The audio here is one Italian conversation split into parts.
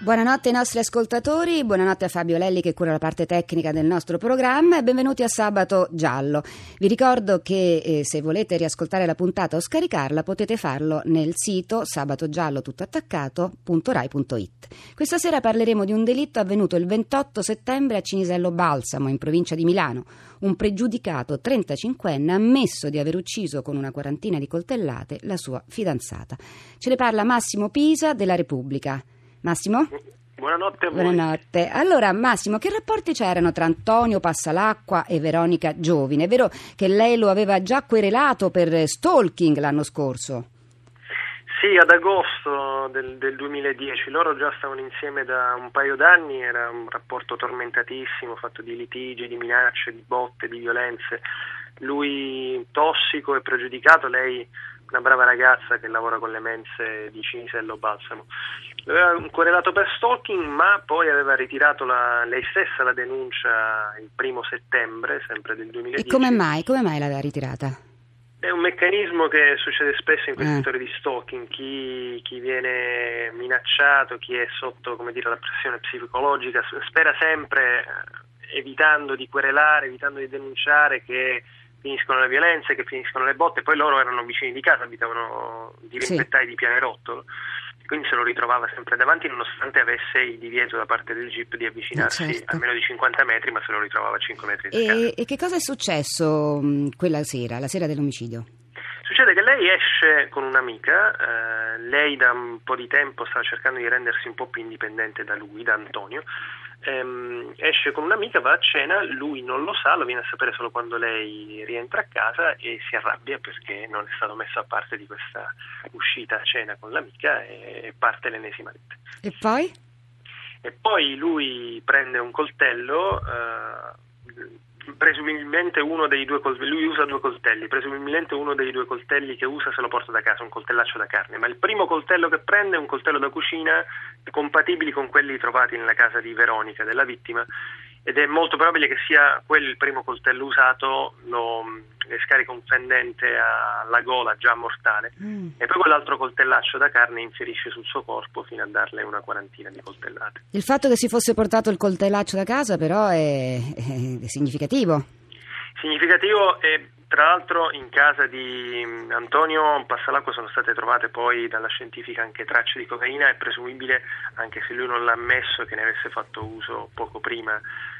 Buonanotte ai nostri ascoltatori, buonanotte a Fabio Lelli che cura la parte tecnica del nostro programma e benvenuti a Sabato Giallo. Vi ricordo che eh, se volete riascoltare la puntata o scaricarla potete farlo nel sito sabatogiallotuttoattaccato.rai.it. Questa sera parleremo di un delitto avvenuto il 28 settembre a Cinisello Balsamo, in provincia di Milano. Un pregiudicato 35enne ha ammesso di aver ucciso con una quarantina di coltellate la sua fidanzata. Ce ne parla Massimo Pisa della Repubblica. Massimo? Buonanotte a voi. Buonanotte. Allora, Massimo, che rapporti c'erano tra Antonio Passalacqua e Veronica Giovine? È vero che lei lo aveva già querelato per stalking l'anno scorso? Sì, ad agosto del, del 2010. Loro già stavano insieme da un paio d'anni, era un rapporto tormentatissimo, fatto di litigi, di minacce, di botte, di violenze. Lui tossico e pregiudicato, lei una brava ragazza che lavora con le mense di Cinisello Balsamo. Aveva querelato per stalking, ma poi aveva ritirato la, lei stessa la denuncia il primo settembre, sempre del 2010. E come mai? Come mai l'aveva ritirata? È un meccanismo che succede spesso in queste Eh. storie di stalking, chi, chi viene minacciato, chi è sotto come dire, la pressione psicologica, spera sempre, eh, evitando di querelare, evitando di denunciare, che finiscono le violenze, che finiscono le botte, poi loro erano vicini di casa, abitavano di Sì. rimpettai di Pianerottolo, quindi se lo ritrovava sempre davanti nonostante avesse il divieto da parte del jeep di avvicinarsi Eh, certo. a meno di 50 metri, ma se lo ritrovava a 5 metri. E, e che cosa è successo quella sera, la sera dell'omicidio? Succede che lei esce con un'amica, eh, lei da un po' di tempo sta cercando di rendersi un po' più indipendente da lui, da Antonio, ehm, esce con un'amica, va a cena, lui non lo sa, lo viene a sapere solo quando lei rientra a casa e si arrabbia perché non è stato messo a parte di questa uscita a cena con l'amica e parte l'ennesima lite. E poi? E poi lui prende un coltello, eh, presumibilmente uno dei due coltelli, lui usa due coltelli, presumibilmente uno dei due coltelli che usa se lo porta da casa, un coltellaccio da carne, ma il primo coltello che prende è un coltello da cucina compatibili con quelli trovati nella casa di Veronica, della vittima, ed è molto probabile che sia quello il primo coltello usato, lo, le scarica un fendente alla gola già mortale Mm. e poi quell'altro coltellaccio da carne inserisce sul suo corpo fino a darle una quarantina di coltellate. Il fatto che si fosse portato il coltellaccio da casa però è, è significativo. Significativo e tra l'altro in casa di mm, Antonio Passalacqua sono state trovate poi dalla scientifica anche tracce di cocaina, è presumibile, anche se lui non l'ha ammesso, che ne avesse fatto uso poco prima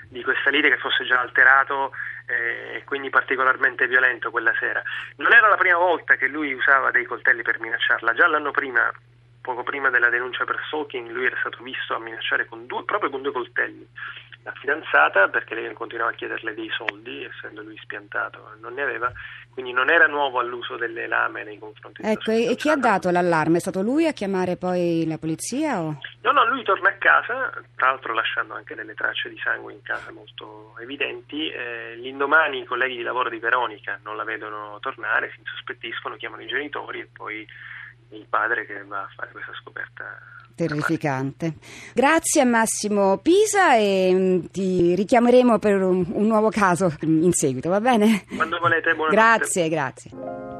di questa lite, che fosse già alterato eh, e quindi particolarmente violento quella sera. Non era la prima volta che lui usava dei coltelli per minacciarla, già l'anno prima poco prima della denuncia per stalking lui era stato visto a minacciare con due, proprio con due coltelli la fidanzata perché lei continuava a chiederle dei soldi essendo lui spiantato non ne aveva quindi non era nuovo all'uso delle lame nei confronti della Ecco, e, chi ha dato l'allarme? È stato lui a chiamare poi la polizia? O? No, no, lui torna a casa, tra l'altro lasciando anche delle tracce di sangue in casa molto evidenti. Eh, l'indomani i colleghi di lavoro di Veronica non la vedono tornare, si insospettiscono, chiamano i genitori e poi il padre che va a fare questa scoperta. Terrificante. Grazie a Massimo Pisa e mm, ti richiameremo per un, un nuovo caso in seguito, va bene? Quando volete, buonanotte. Grazie, grazie.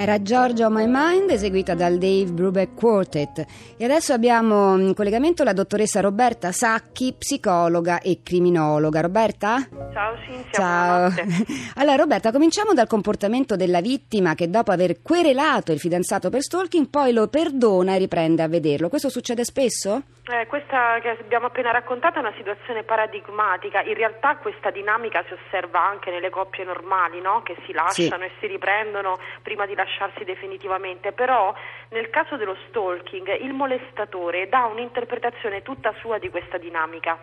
Era Georgia on My Mind eseguita dal Dave Brubeck Quartet e adesso abbiamo in collegamento la dottoressa Roberta Sacchi, psicologa e criminologa. Roberta? Ciao Cinzia, Ciao. Allora Roberta, cominciamo dal comportamento della vittima che dopo aver querelato il fidanzato per stalking poi lo perdona e riprende a vederlo. Questo succede spesso? Eh, questa che abbiamo appena raccontato è una situazione paradigmatica, in realtà questa dinamica si osserva anche nelle coppie normali, no? che si lasciano e si riprendono prima di lasciarsi definitivamente, però nel caso dello stalking il molestatore dà un'interpretazione tutta sua di questa dinamica.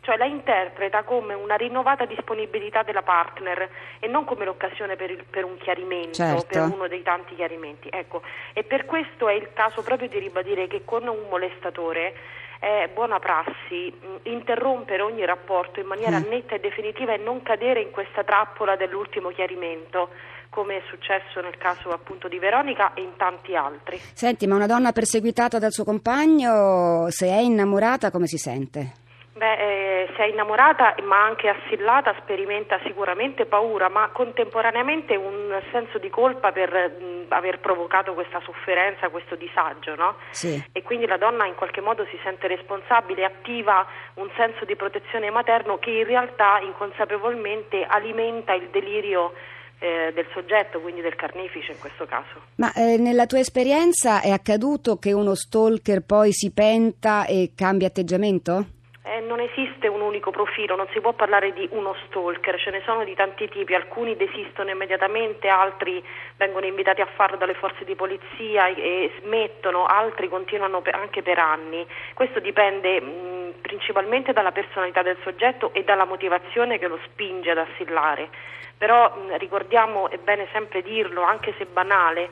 Cioè la interpreta come una rinnovata disponibilità della partner e non come l'occasione per, il- per un chiarimento, Certo. per uno dei tanti chiarimenti. Ecco, e per questo è il caso proprio di ribadire che con un molestatore è buona prassi mh, interrompere ogni rapporto in maniera Mm. netta e definitiva e non cadere in questa trappola dell'ultimo chiarimento, come è successo nel caso appunto di Veronica e in tanti altri. Senti, ma una donna perseguitata dal suo compagno, se è innamorata, come si sente? Beh, eh, se è innamorata ma anche assillata sperimenta sicuramente paura, ma contemporaneamente un senso di colpa per mh, aver provocato questa sofferenza, questo disagio, no? Sì. E quindi la donna in qualche modo si sente responsabile, attiva un senso di protezione materno che in realtà inconsapevolmente alimenta il delirio eh, del soggetto, quindi del carnefice in questo caso. Ma eh, nella tua esperienza è accaduto che uno stalker poi si penta e cambia atteggiamento? Eh, non esiste un unico profilo, non si può parlare di uno stalker, ce ne sono di tanti tipi, alcuni desistono immediatamente, altri vengono invitati a farlo dalle forze di polizia e, smettono, altri continuano per- anche per anni. Questo dipende mh, principalmente dalla personalità del soggetto e dalla motivazione che lo spinge ad assillare. Però mh, ricordiamo, è bene sempre dirlo, anche se banale,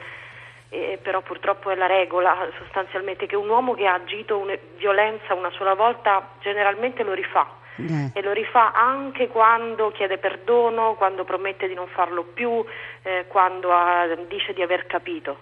eh, però purtroppo è la regola sostanzialmente che un uomo che ha agito una violenza una sola volta generalmente lo rifà Eh. e lo rifà anche quando chiede perdono, quando promette di non farlo più, eh, quando ha- dice di aver capito.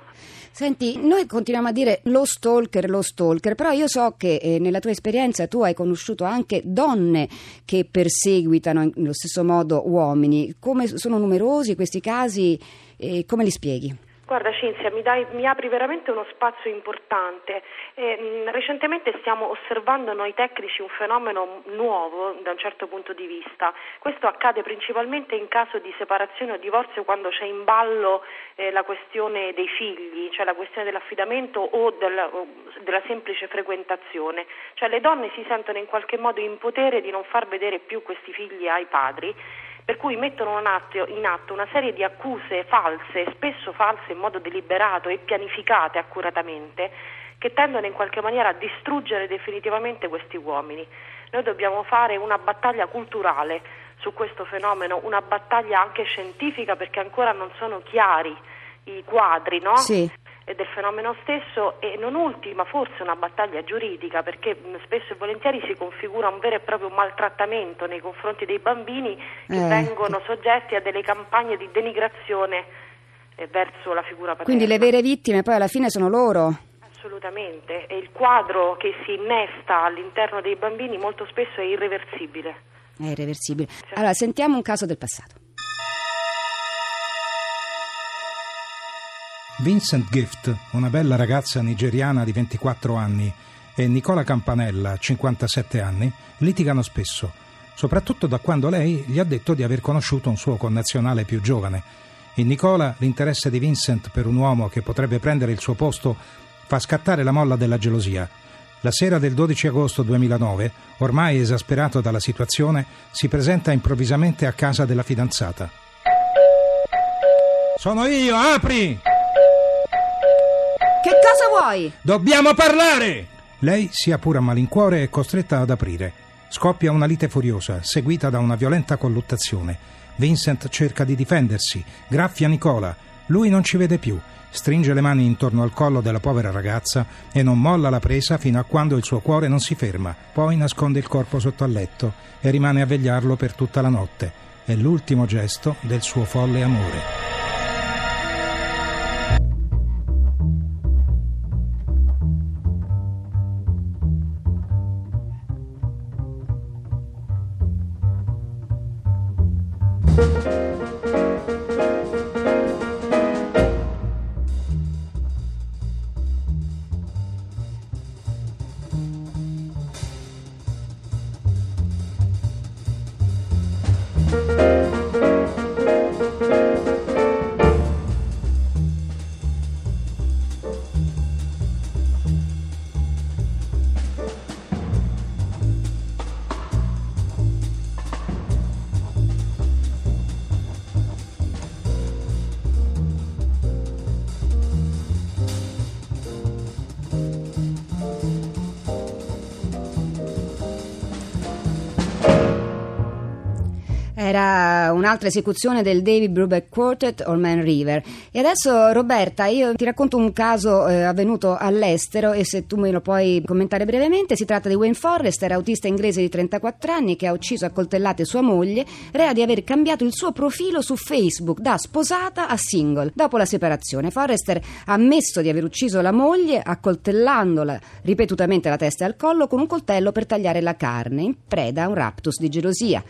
Senti, noi continuiamo a dire lo stalker, lo stalker, però io so che eh, nella tua esperienza tu hai conosciuto anche donne che perseguitano in- nello stesso modo uomini. Come sono numerosi questi casi e come li spieghi? Guarda Cinzia, mi, dai- mi apri veramente uno spazio importante. Eh, recentemente stiamo osservando noi tecnici un fenomeno nuovo da un certo punto di vista. Questo accade principalmente in caso di separazione o divorzio quando c'è in ballo eh, la questione dei figli, cioè la questione dell'affidamento o, del- o della semplice frequentazione. Cioè le donne si sentono in qualche modo in potere di non far vedere più questi figli ai padri per cui mettono in atto, una serie di accuse false, spesso false in modo deliberato e pianificate accuratamente, che tendono in qualche maniera a distruggere definitivamente questi uomini. Noi dobbiamo fare una battaglia culturale su questo fenomeno, una battaglia anche scientifica perché ancora non sono chiari i quadri, no? Sì. Del fenomeno stesso e non ultima forse una battaglia giuridica perché mh, spesso e volentieri si configura un vero e proprio maltrattamento nei confronti dei bambini che Eh, vengono soggetti a delle campagne di denigrazione eh, verso la figura paterna. Quindi le vere vittime poi alla fine sono loro. Assolutamente, e il quadro che si innesta all'interno dei bambini molto spesso è irreversibile. È irreversibile. Allora, sentiamo un caso del passato. Vincent Gift, una bella ragazza nigeriana di 24 anni, e Nicola Campanella, 57 anni, litigano spesso, soprattutto da quando lei gli ha detto di aver conosciuto un suo connazionale più giovane. In Nicola l'interesse di Vincent per un uomo che potrebbe prendere il suo posto fa scattare la molla della gelosia. La sera del 12 agosto 2009, ormai esasperato dalla situazione, si presenta improvvisamente a casa della fidanzata. Sono io, apri! Che cosa vuoi? Dobbiamo parlare! Lei si appura a malincuore e è costretta ad aprire. Scoppia una lite furiosa, seguita da una violenta colluttazione. Vincent cerca di difendersi, graffia Nicola. Lui non ci vede più, stringe le mani intorno al collo della povera ragazza e non molla la presa fino a quando il suo cuore non si ferma. Poi nasconde il corpo sotto al letto e rimane a vegliarlo per tutta la notte. È l'ultimo gesto del suo folle amore. Música Era un'altra esecuzione del David Brubeck Quartet o Man River. E adesso Roberta, io ti racconto un caso eh, avvenuto all'estero e se tu me lo puoi commentare brevemente, si tratta di Wayne Forrester, autista inglese di 34 anni che ha ucciso a coltellate sua moglie, rea di aver cambiato il suo profilo su Facebook da sposata a single. Dopo la separazione, Forrester ha ammesso di aver ucciso la moglie accoltellandola ripetutamente la testa e al collo con un coltello per tagliare la carne, in preda a un raptus di gelosia.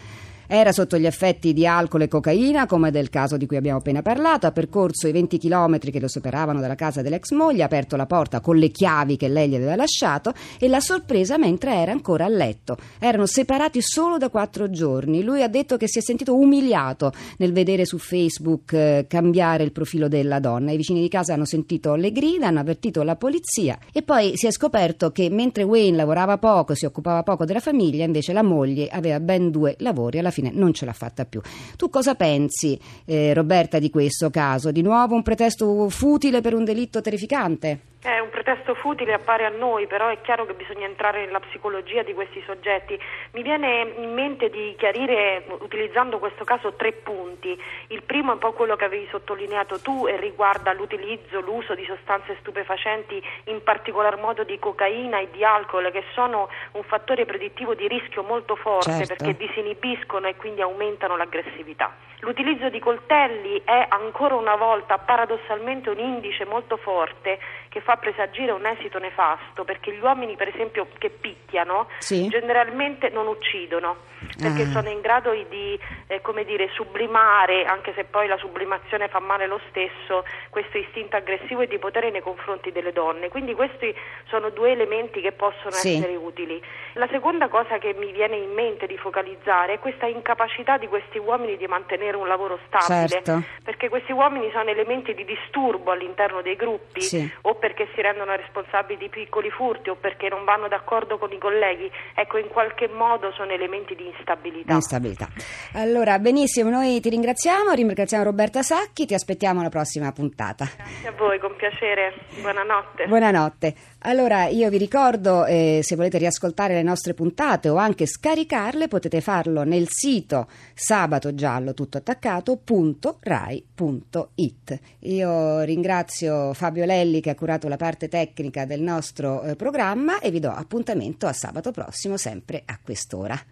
Era sotto gli effetti di alcol e cocaina, come del caso di cui abbiamo appena parlato, ha percorso i 20 chilometri che lo separavano dalla casa dell'ex moglie, ha aperto la porta con le chiavi che lei gli aveva lasciato e l'ha sorpresa mentre era ancora a letto. Erano separati solo da quattro giorni. Lui ha detto che si è sentito umiliato nel vedere su Facebook eh, cambiare il profilo della donna. I vicini di casa hanno sentito le grida, hanno avvertito la polizia e poi si è scoperto che mentre Wayne lavorava poco, si occupava poco della famiglia, invece la moglie aveva ben due lavori alla fine fine non ce l'ha fatta più. Tu cosa pensi, eh, Roberta, di questo caso? Di nuovo un pretesto futile per un delitto terrificante? È un pretesto futile appare a noi, però è chiaro che bisogna entrare nella psicologia di questi soggetti. Mi viene in mente di chiarire, utilizzando questo caso, tre punti. Il primo è un po' quello che avevi sottolineato tu e riguarda l'utilizzo, l'uso di sostanze stupefacenti, in particolar modo di cocaina e di alcol, che sono un fattore predittivo di rischio molto forte certo. perché disinibiscono e quindi aumentano l'aggressività. L'utilizzo di coltelli è ancora una volta paradossalmente un indice molto forte che fa presagire un esito nefasto perché gli uomini per esempio che picchiano Sì. generalmente non uccidono perché Ah. sono in grado di eh, come dire, sublimare, anche se poi la sublimazione fa male lo stesso, questo istinto aggressivo e di potere nei confronti delle donne. Quindi questi sono due elementi che possono Sì. essere utili. La seconda cosa che mi viene in mente di focalizzare è questa incapacità di questi uomini di mantenere un lavoro stabile, Certo. perché questi uomini sono elementi di disturbo all'interno dei gruppi Sì. o perché si rendono responsabili di piccoli furti o perché non vanno d'accordo con i colleghi. Ecco, in qualche modo sono elementi di instabilità. Instabilità. Allora, benissimo, noi ti ringraziamo, ringraziamo Roberta Sacchi, ti aspettiamo alla prossima puntata. Grazie a voi, con piacere. Buonanotte. Buonanotte. Allora, io vi ricordo, eh, se volete riascoltare le nostre puntate o anche scaricarle, potete farlo nel sito sabatogiallo tutto attaccato punto rai punto it. Io ringrazio Fabio Lelli che ha curato la parte tecnica del nostro eh, programma e vi do appuntamento a sabato prossimo sempre a quest'ora.